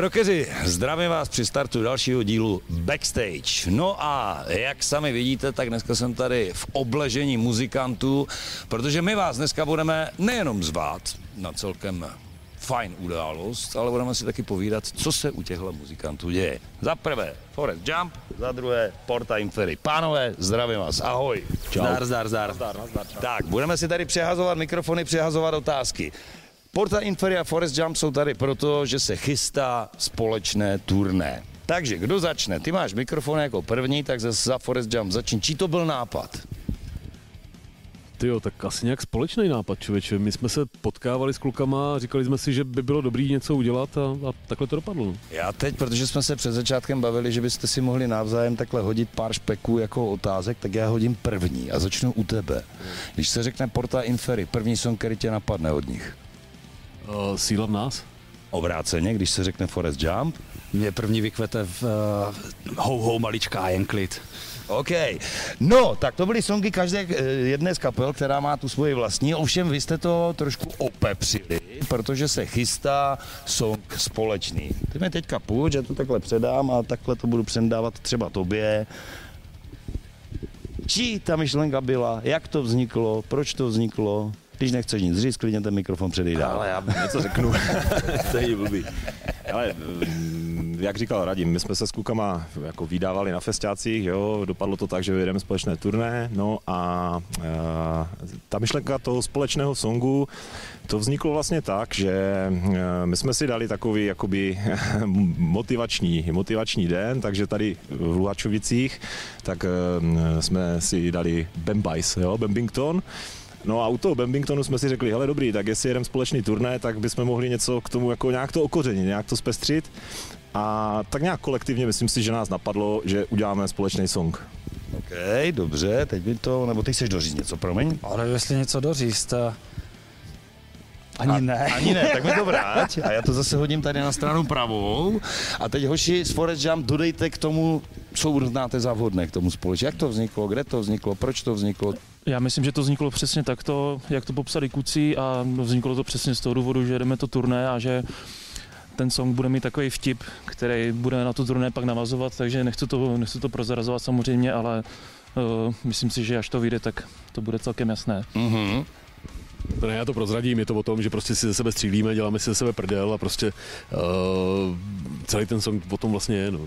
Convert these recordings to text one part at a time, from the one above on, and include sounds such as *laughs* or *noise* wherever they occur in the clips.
Ahoj rokeři, zdravím vás při startu dalšího dílu Backstage. No a jak sami vidíte, tak dneska jsem tady v obležení muzikantů, protože my vás dneska budeme nejenom zvát na celkem fajn událost, ale budeme si taky povídat, co se u těchto muzikantů děje. Za prvé Forest Jump, za druhé Porta Infery. Pánové, zdravím vás, ahoj. Čau. Zdar, zdar, zdar. zdar, zdar tak, budeme si tady přehazovat mikrofony, přehazovat otázky. Porta Infery a Forest Jump jsou tady proto, že se chystá společné turné. Takže kdo začne? Ty máš mikrofon jako první, tak za Forest Jump začni. Čí to byl nápad? Ty jo, tak asi nějak společný nápad, člověče. My jsme se potkávali s klukama a říkali jsme si, že by bylo dobrý něco udělat a, a takhle to dopadlo. No. Já teď, protože jsme se před začátkem bavili, že byste si mohli navzájem takhle hodit pár špeků jako otázek, tak já hodím první a začnu u tebe. Když se řekne Porta Infery, první song, který tě napadne od nich. Uh, síla v nás? Obráceně, když se řekne Forest Jump? Mě první vykvete v uh, hou, hou maličká jen klid. OK. No, tak to byly songy každé eh, jedné z kapel, která má tu svoji vlastní, ovšem vy jste to trošku opepřili, protože se chystá song společný. Ty mi teďka půjď, že to takhle předám a takhle to budu předávat třeba tobě. Čí ta myšlenka byla, jak to vzniklo, proč to vzniklo, když nechceš nic říct, klidně ten mikrofon předej dál. Ale já něco řeknu. *laughs* to je blbý. Ale mm, jak říkal Radim, my jsme se s klukama jako vydávali na festiácích, jo, dopadlo to tak, že vyjedeme společné turné, no a, a ta myšlenka toho společného songu, to vzniklo vlastně tak, že my jsme si dali takový jakoby *laughs* motivační, motivační den, takže tady v Luhačovicích, tak jsme si dali Bembajs, jo, Bembington, No a u toho Bambingtonu jsme si řekli, hele dobrý, tak jestli jedeme společný turné, tak bychom mohli něco k tomu jako nějak to okořenit, nějak to zpestřit. A tak nějak kolektivně myslím si, že nás napadlo, že uděláme společný song. OK, dobře, teď by to, nebo ty chceš doříct něco, promiň? Ale jestli něco doříct, ani a, ne. Ani ne, tak mi to *laughs* vrát. A já to zase hodím tady na stranu pravou. A teď hoši z Forest Jump dodejte k tomu, co uznáte za vhodné k tomu společně. Jak to vzniklo, kde to vzniklo, proč to vzniklo? Já myslím, že to vzniklo přesně takto, jak to popsali kucí a vzniklo to přesně z toho důvodu, že jdeme to turné a že ten song bude mít takový vtip, který bude na to turné pak navazovat, takže nechci to, nechci to prozrazovat samozřejmě, ale uh, myslím si, že až to vyjde, tak to bude celkem jasné. Mm-hmm. To ne, já to prozradím, je to o tom, že prostě si ze sebe střílíme, děláme si ze sebe prdel a prostě uh, celý ten song o tom vlastně je. No.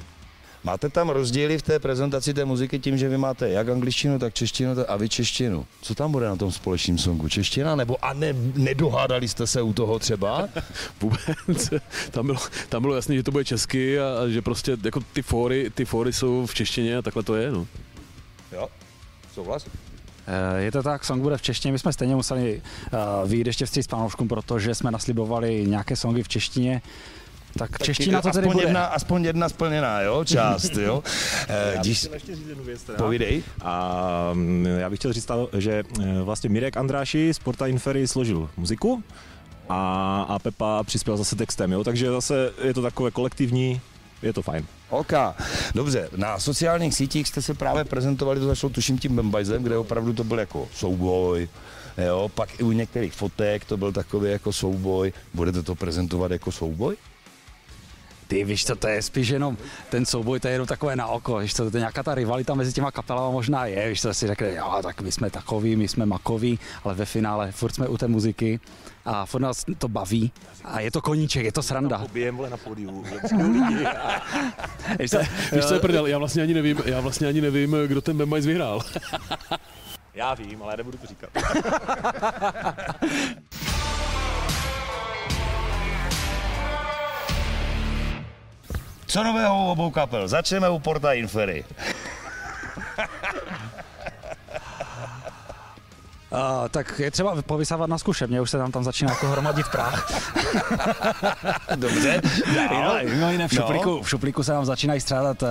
Máte tam rozdíly v té prezentaci té muziky tím, že vy máte jak angličtinu, tak češtinu a vy češtinu. Co tam bude na tom společném songu? Čeština? Nebo a ne, nedohádali jste se u toho třeba? *laughs* Vůbec. Tam bylo, tam bylo jasné, že to bude česky a, a že prostě jako ty fóry, ty fóry jsou v češtině a takhle to je. No. Jo, souhlas. Eh, je to tak, song bude v češtině, my jsme stejně museli uh, vyjít ještě vstříc panouškům, protože jsme naslibovali nějaké songy v češtině. Tak, tak čeština to tedy aspoň bude. Jedna, aspoň jedna splněná, jo, část, jo. *laughs* já bych chtěl ještě říct jednu věc teda. Povídej. A mm, já bych chtěl říct, že vlastně Mirek Andráši z Porta Infery složil muziku a, a Pepa přispěl zase textem, jo, takže zase je to takové kolektivní, je to fajn. OK, dobře, na sociálních sítích jste se právě prezentovali, to začalo tuším tím Bembajzem, kde opravdu to byl jako souboj, jo, pak i u některých fotek to byl takový jako souboj, budete to prezentovat jako souboj? Ty víš co, to je spíš jenom ten souboj, to je jenom takové na oko, víš co, to je nějaká ta rivalita mezi těma kapelama možná je, víš co, si řekne, jo, tak my jsme takový, my jsme makoví, ale ve finále furt jsme u té muziky a furt nás to baví a je to koníček, je to sranda. Objem, na pódiu, *laughs* víš co, víš co je prdel, já vlastně ani nevím, já vlastně ani nevím, kdo ten Bembajs vyhrál. Já vím, ale nebudu to říkat. *laughs* Co nového u obou kapel? Začneme u Porta Infery. *laughs* Uh, tak je třeba povysávat na zkušebně, už se tam tam začíná jako hromadit prach. *laughs* Dobře. No, no jiné v šuplíku, no. v šuplíku se nám začínají strádat uh,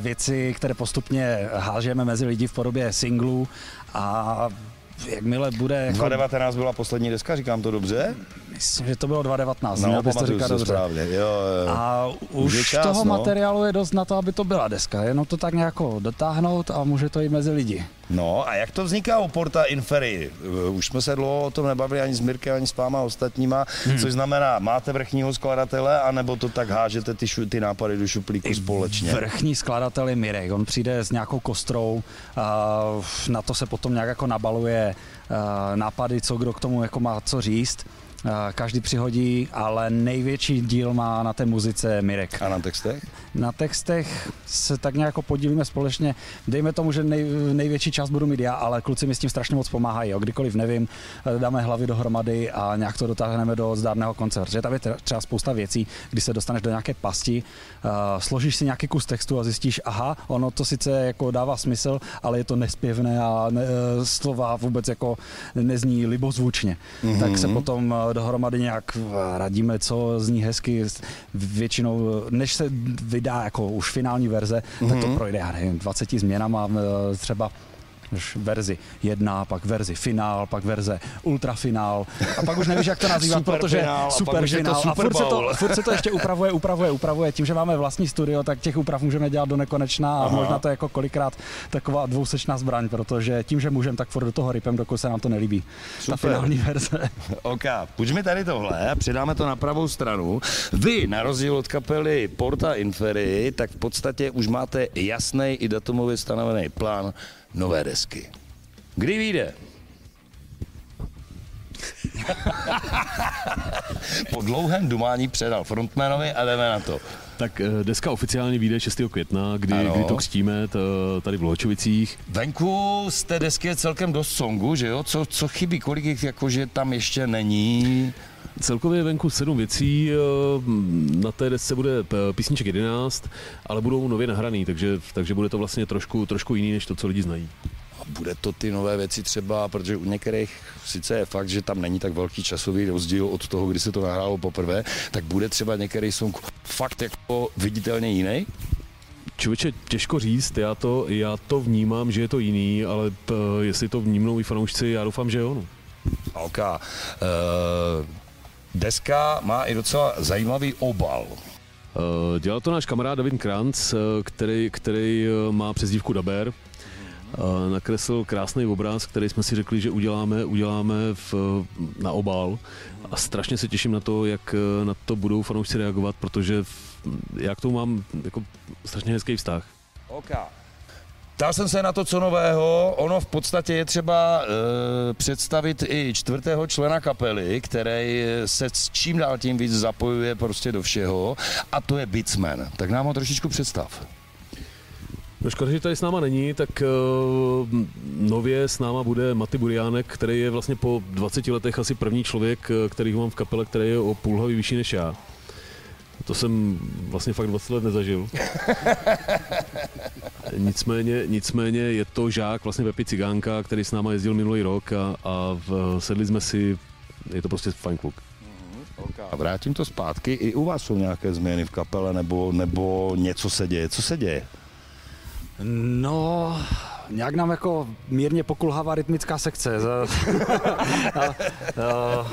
věci, které postupně hážeme mezi lidi v podobě singlů a jakmile bude... Jako... 2019 byla poslední deska, říkám to dobře? Myslím, že to bylo 2019, no, bys to říkat dobře. Správně. Jo, jo. A už, už čas, toho no. materiálu je dost na to, aby to byla deska, jenom to tak nějak dotáhnout a může to jít mezi lidi. No a jak to vzniká u Porta Infery? Uh, Už jsme se dlouho o tom nebavili ani s Mirkem, ani s váma ostatníma, hmm. což znamená, máte vrchního skladatele, anebo to tak hážete ty, šu, ty nápady do šuplíku společně? Vrchní skladatel je Mirek, on přijde s nějakou kostrou, a na to se potom nějak jako nabaluje a, nápady, co kdo k tomu jako má co říct. A Každý přihodí, ale největší díl má na té muzice Mirek. A na textech? Na textech se tak nějak jako podílíme společně. Dejme tomu, že nej, největší část budu mít já, ale kluci mi s tím strašně moc pomáhají. Jo. Kdykoliv nevím, dáme hlavy dohromady a nějak to dotáhneme do zdárného konce. Protože tam je tře- třeba spousta věcí, kdy se dostaneš do nějaké pasti, uh, složíš si nějaký kus textu a zjistíš, aha, ono to sice jako dává smysl, ale je to nespěvné a ne, eh, slova vůbec jako nezní libozvučně. Mm-hmm. Tak se potom eh, dohromady nějak radíme, co zní hezky. Většinou, než se vydá jako už finální verze, mm-hmm. tak to projde, já nevím, 20 změnama eh, třeba už verzi jedna, pak verzi finál, pak verze ultrafinál a pak už nevíš, jak to nazývat, *laughs* Super protože finál, super finál a furt se, to, furt se to ještě upravuje, upravuje, upravuje. Tím, že máme vlastní studio, tak těch úprav můžeme dělat do nekonečna a Aha. možná to je jako kolikrát taková dvousečná zbraň, protože tím, že můžeme, tak furt do toho rypem, dokud se nám to nelíbí. Ta Super. finální verze. *laughs* OK, půjď mi tady tohle a přidáme to na pravou stranu. Vy, na rozdíl od kapely Porta Infery, tak v podstatě už máte jasný i datumově stanovený plán nové desky. Kdy vyjde? *laughs* po dlouhém dumání předal frontmanovi a jdeme na to. Tak eh, deska oficiálně vyjde 6. května, kdy, Ano. kdy to křtíme t, tady v Lohočovicích. Venku z té desky je celkem dost songů, že jo? Co, co chybí? Kolik jich jakože tam ještě není? Celkově je venku sedm věcí, eh, na té desce bude písniček 11, ale budou nově nahraný, takže, takže bude to vlastně trošku, trošku jiný, než to, co lidi znají. Bude to ty nové věci třeba, protože u některých sice je fakt, že tam není tak velký časový rozdíl od toho, kdy se to nahrálo poprvé, tak bude třeba některý song fakt jako viditelně jiný? Člověče, těžko říct, já to, já to vnímám, že je to jiný, ale p, jestli to vnímnou i fanoušci, já doufám, že jo. No. OK. Uh, deska má i docela zajímavý obal. Eh, Dělal to náš kamarád David Kranz, eh, který, který eh, má přezdívku Daber. Nakreslil krásný obraz, který jsme si řekli, že uděláme, uděláme v, na obal. A strašně se těším na to, jak na to budou fanoušci reagovat, protože v- já k tomu mám jako strašně hezký vztah. OK. Ptal jsem se na to, co nového. Ono v podstatě je třeba e, představit i čtvrtého člena kapely, který se s čím dál tím víc zapojuje prostě do všeho, a to je Beatsman. Tak nám ho trošičku představ. No škoda, že tady s náma není, tak uh, nově s náma bude Maty Buriánek, který je vlastně po 20 letech asi první člověk, eh, který ho mám v kapele, který je o půl hlavy vyšší než já. To jsem vlastně fakt 20 let nezažil. *laughs* nicméně, nicméně je to žák vlastně Pepi Cigánka, který s náma jezdil minulý rok a, a v, sedli jsme si, je to prostě fajn kluk. A vrátím to zpátky. I u vás jsou nějaké změny v kapele, nebo, nebo něco se děje. Co se děje? No, nějak nám jako mírně pokulhává rytmická sekce. *laughs*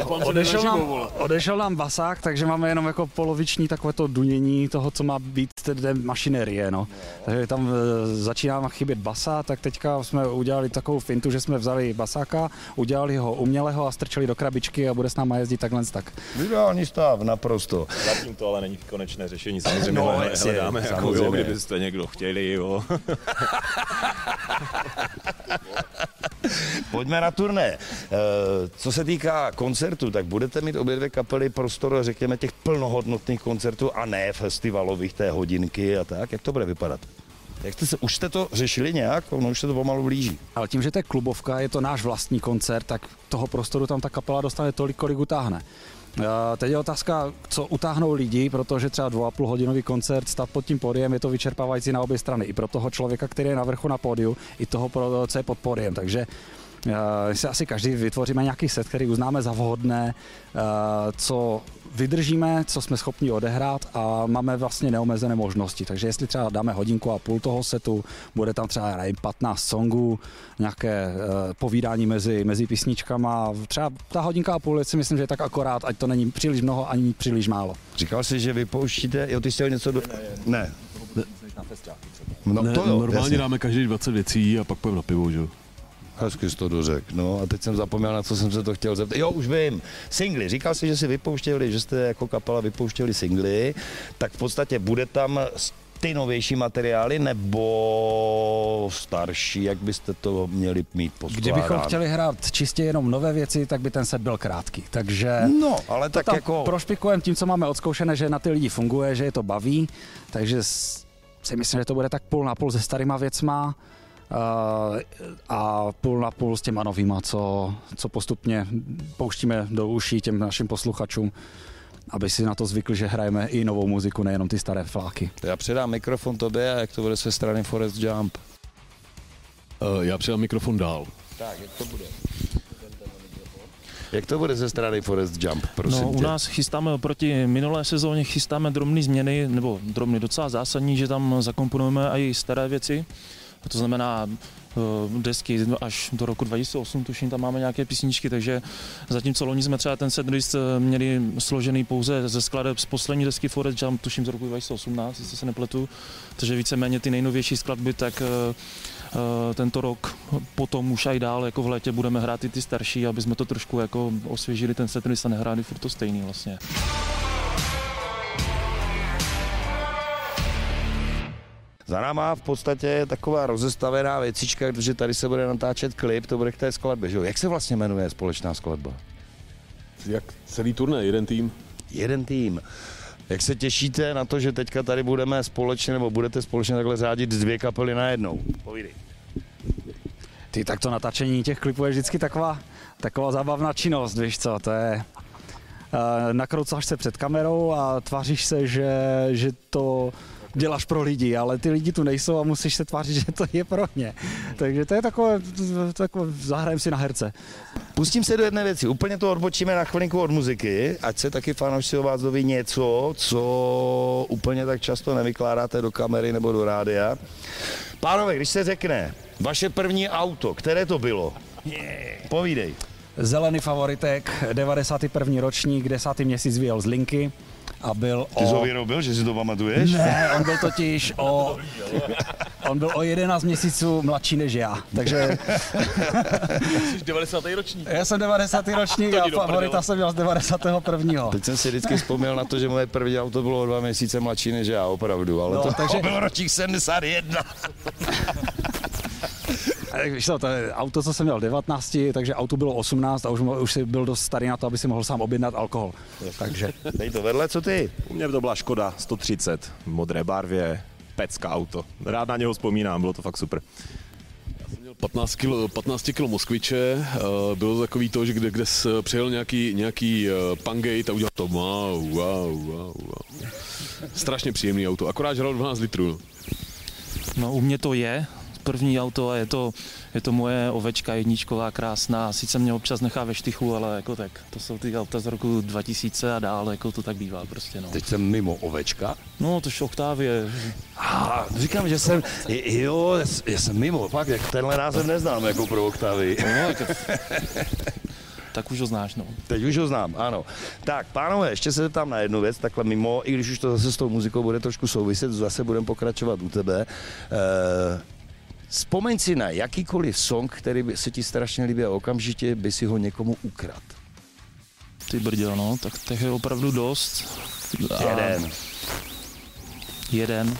Odešel, nám, odešel nám basák, takže máme jenom jako poloviční takové to dunění toho, co má být té mašinerie. No. Takže tam e, začíná chybět basa, tak teďka jsme udělali takovou fintu, že jsme vzali basáka, udělali ho umělého a strčili do krabičky a bude s náma jezdit takhle tak. Ideální stav, naprosto. Zatím to ale není konečné řešení, samozřejmě No, no, jasně, hledáme, jako, samozřejmě. jo, kdybyste někdo chtěli, jo. *laughs* Pojďme na turné. E, co se týká koncertu, tak budete mít obě dvě kapely prostor, řekněme, těch plnohodnotných koncertů a ne festivalových té hodinky a tak. Jak to bude vypadat? Jak jste se, už jste to řešili nějak? Ono už se to pomalu blíží. Ale tím, že to je klubovka, je to náš vlastní koncert, tak toho prostoru tam ta kapela dostane tolik, kolik utáhne. Uh, teď je otázka, co utáhnou lidi, protože třeba dvou a půl hodinový koncert, stát pod tím pódiem, je to vyčerpávající na obě strany. I pro toho člověka, který je na vrchu na pódiu, i toho, co je pod pódiem. Takže si asi každý vytvoříme nějaký set, který uznáme za vhodné, uh, co vydržíme, co jsme schopni odehrát a máme vlastně neomezené možnosti. Takže jestli třeba dáme hodinku a půl toho setu, bude tam třeba já nevím, 15 songů, nějaké uh, povídání mezi, mezi písničkama. Třeba ta hodinka a půl si myslím, že je tak akorát, ať to není příliš mnoho ani příliš málo. Říkal jsi, že vypouštíte, jo, ty jsi něco do... Ne. No ne, to jo, normálně jasně. dáme každý 20 věcí a pak půjdeme na pivo, že jo. Hezky jsi to dořek. No a teď jsem zapomněl, na co jsem se to chtěl zeptat. Jo, už vím. Singly. Říkal jsi, že si vypouštěli, že jste jako kapela vypouštěli singly. Tak v podstatě bude tam ty novější materiály nebo starší, jak byste to měli mít poskládáno? Kdybychom chtěli hrát čistě jenom nové věci, tak by ten set byl krátký. Takže no, ale tak tam jako... prošpikujeme tím, co máme odzkoušené, že na ty lidi funguje, že je to baví, takže si myslím, že to bude tak půl na půl se starýma věcma a půl na půl s těma novýma, co, co postupně pouštíme do uší těm našim posluchačům aby si na to zvykli, že hrajeme i novou muziku, nejenom ty staré fláky. Já předám mikrofon tobě a jak to bude se strany Forest Jump? Uh, já předám mikrofon dál. Tak, jak to bude? Jak to bude ze strany Forest Jump, prosím No, u tě? nás chystáme proti minulé sezóně chystáme drobné změny, nebo drobný docela zásadní, že tam zakomponujeme i staré věci. To znamená uh, desky až do roku 2008, tuším, tam máme nějaké písničky, takže zatímco loni jsme třeba ten set list eh, měli složený pouze ze skladeb z poslední desky Forest Jump, tuším z roku 2018, jestli se nepletu, takže víceméně ty nejnovější skladby, tak Uh, tento rok, potom už aj dál, jako v létě budeme hrát i ty starší, aby jsme to trošku jako osvěžili ten set list a nehráli furt to stejný vlastně. Za náma v podstatě je taková rozestavená věcička, protože tady se bude natáčet klip, to bude k té skladbě, že jo? Jak se vlastně jmenuje společná skladba? Jak celý turné, jeden tým? Jeden tým. Jak se těšíte na to, že teďka tady budeme společně, nebo budete společně takhle řádit dvě kapely najednou? Povídej. Ty, tak to natáčení těch klipů je vždycky taková, taková zábavná činnost, víš co, to je... Uh, nakroucáš se před kamerou a tváříš se, že, že to děláš pro lidi, ale ty lidi tu nejsou a musíš se tvářit, *laughs* že to je pro ně. Takže to je takové, takové zahrajem si na herce. Pustím se do jedné věci. Úplně to odbočíme na chvilinku od muziky, ať se taky fanoušci o vás doví něco, co úplně tak často nevykládáte do kamery nebo do rádia. Pánové, když se řekne vaše první auto, které to bylo? Povídej. Zelený favoritek, 91. ročník, 10. měsíc vyjel z Linky a byl Ty jsi ho o... vyrobil, že si to pamatuješ? Ne, on byl totiž o... On byl o 11 měsíců mladší než já, takže Jsi 90. ročník. já jsem 90. ročník a favorita jsem měl z 91. Teď jsem si vždycky vzpomněl na to, že moje první auto bylo o dva měsíce mladší než já, opravdu, ale No, to, takže- takže... byl ročník 71. Eh, Víš to je auto, co jsem měl v 19, takže auto bylo 18 a už, už si byl dost starý na to, aby si mohl sám objednat alkohol. Takže *laughs* Dej to vedle, co ty? U mě to byla Škoda 130 v modré barvě, pecka auto. Rád na něho vzpomínám, bylo to fakt super. 15 kilo, 15 kilo Moskviče, uh, bylo to takový to, že kde, kde přijel nějaký, nějaký uh, pangate a udělal to wow, wow, wow, wow. Strašně příjemný auto, akorát žral 12 litrů. No u mě to je první auto a je to, je to moje ovečka jedničková, krásná. Sice mě občas nechá ve štychu, ale jako tak, to jsou ty auta z roku 2000 a dál, jako to tak bývá prostě no. Teď jsem mimo ovečka. No to Oktávie, A říkám, že jsem, jo, já jsem mimo, fakt, jak tenhle název neznám jako pro Octavy. no, jako, *laughs* tak už ho znáš, no. Teď už ho znám, ano. Tak, pánové, ještě se zeptám na jednu věc, takhle mimo, i když už to zase s tou muzikou bude trošku souviset, zase budeme pokračovat u tebe. E, vzpomeň si na jakýkoliv song, který by se ti strašně líbí a okamžitě by si ho někomu ukrad. Ty brděl, no, tak těch je opravdu dost. A Jeden. Jeden.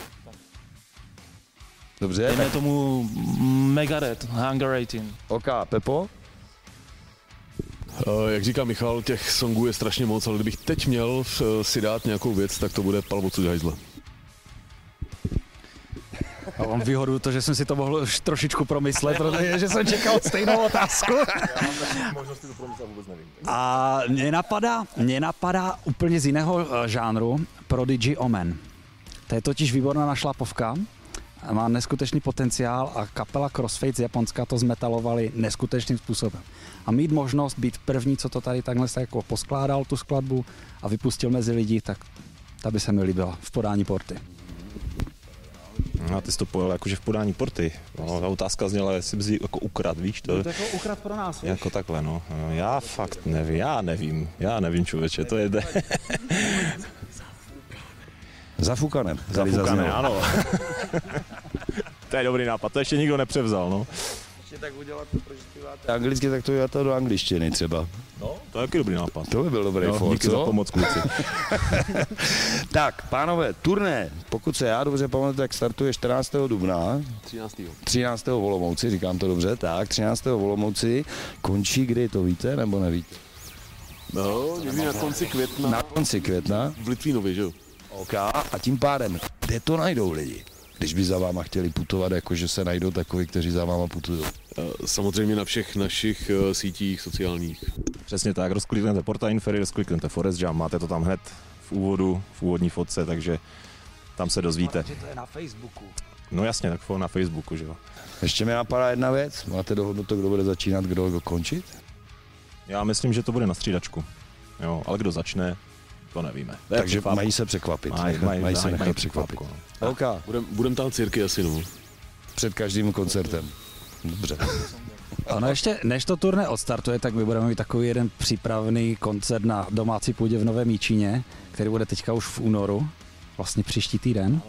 Dobře, Dejme tak tomu Megaret, Hunger 18. OK, Pepo? Uh, jak říká Michal, těch songů je strašně moc, ale kdybych teď měl uh, si dát nějakou věc, tak to bude Pal odsud já mám výhodu to, že jsem si to mohl už trošičku promyslet, protože že jsem čekal stejnou otázku. A mě napadá, mě napadá úplně z jiného eh, žánru Prodigy Omen. To je totiž výborná našlapovka, má neskutečný potenciál a kapela Crossfade z Japonska to zmetalovali neskutečným způsobem. A mít možnost být první, co to tady takhle se jako poskládal tu skladbu a vypustil mezi lidi, tak ta by se mi líbila v podání porty. No, a ty jsi to pojel jakože v podání porty. No, ta otázka zněla, jestli bys jako ukrad, víš to? jako ukrad pro nás, Jako takhle, no. No, Já fakt nevím, já nevím, já nevím, člověče, to je *laughs* de... Zafukanem. zaznělo. ano. *laughs* to je dobrý nápad, to ještě nikdo nepřevzal, no. tak udělat to, proč zpíváte anglicky, tak to udělat to do angličtiny třeba. No, to je taky dobrý nápad. To by byl dobrý Jo, for, díky co? za pomoc, kluci. *laughs* Tak, pánové, turné, pokud se já dobře pamatuju, tak startuje 14. dubna, 13. 13. Volomouci, říkám to dobře, tak, 13. Volomouci, končí kdy, to víte, nebo nevíte? No, někdy na konci května Na konci května, v Litvínově, že jo? OK, a tím pádem, kde to najdou lidi? Když by za váma chtěli putovat, jakože se najdou takoví, kteří za váma putují. Eh, Samozřejmě na všech našich eh, sítích sociálních. Přesně tak, rozkliknete Porta Infery, rozkliknete Forest Jam, máte to tam hned v úvodu, v úvodní fotce, takže tam se dozvíte. Že to je na Facebooku. No jasně, tak na Facebooku, že jo. Ještě mi napadá jedna věc, máte dohodnuto, kdo bude začínat, kdo kdo končit? Já myslím, že to bude na střídačku. Jo, ale kdo začne, to nevíme. To Takže překvapko. mají se překvapit. Mají, mají, mají se nechat mají překvapit. překvapko. no. OK, Budem, budem tam cirky asi, no. před každým koncertem. Dobře. Ono ještě, než to turné odstartuje, tak my budeme mít takový jeden přípravný koncert na domácí půdě v Novém Jíčíně, který bude teďka už v únoru, vlastně příští týden.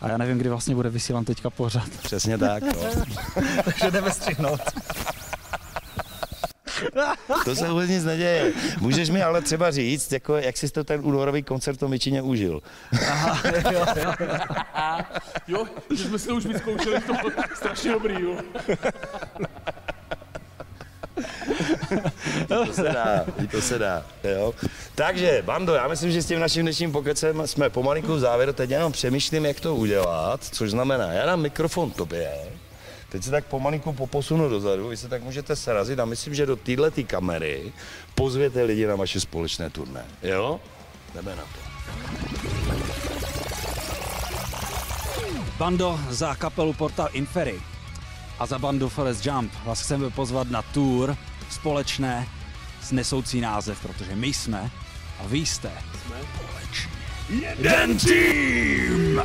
A já nevím, kdy vlastně bude vysílan teďka pořád. Přesně tak. No. *laughs* Takže jdeme střihnout. To se vůbec nic neděje. Můžeš mi ale třeba říct, jako, jak jsi to ten únorový koncert v tom Myčině užil. Jo, že jsme si to už vyzkoušeli, to bylo strašně dobrý, jo. To se dá, to se dá. Jo. Takže, Bando, já myslím, že s tím naším dnešním pokecem jsme pomalinku v závěru. Teď jenom přemýšlím, jak to udělat, což znamená, já dám mikrofon tobě, teď se tak pomalinku poposunu dozadu, vy se tak můžete srazit a myslím, že do této kamery pozvěte lidi na vaše společné turné. Jo? Jdeme na to. Bando za kapelu Portal Infery a za bandu Forest Jump vás chceme pozvat na tour společné s nesoucí název, protože my jsme a vy jste Jeden tým!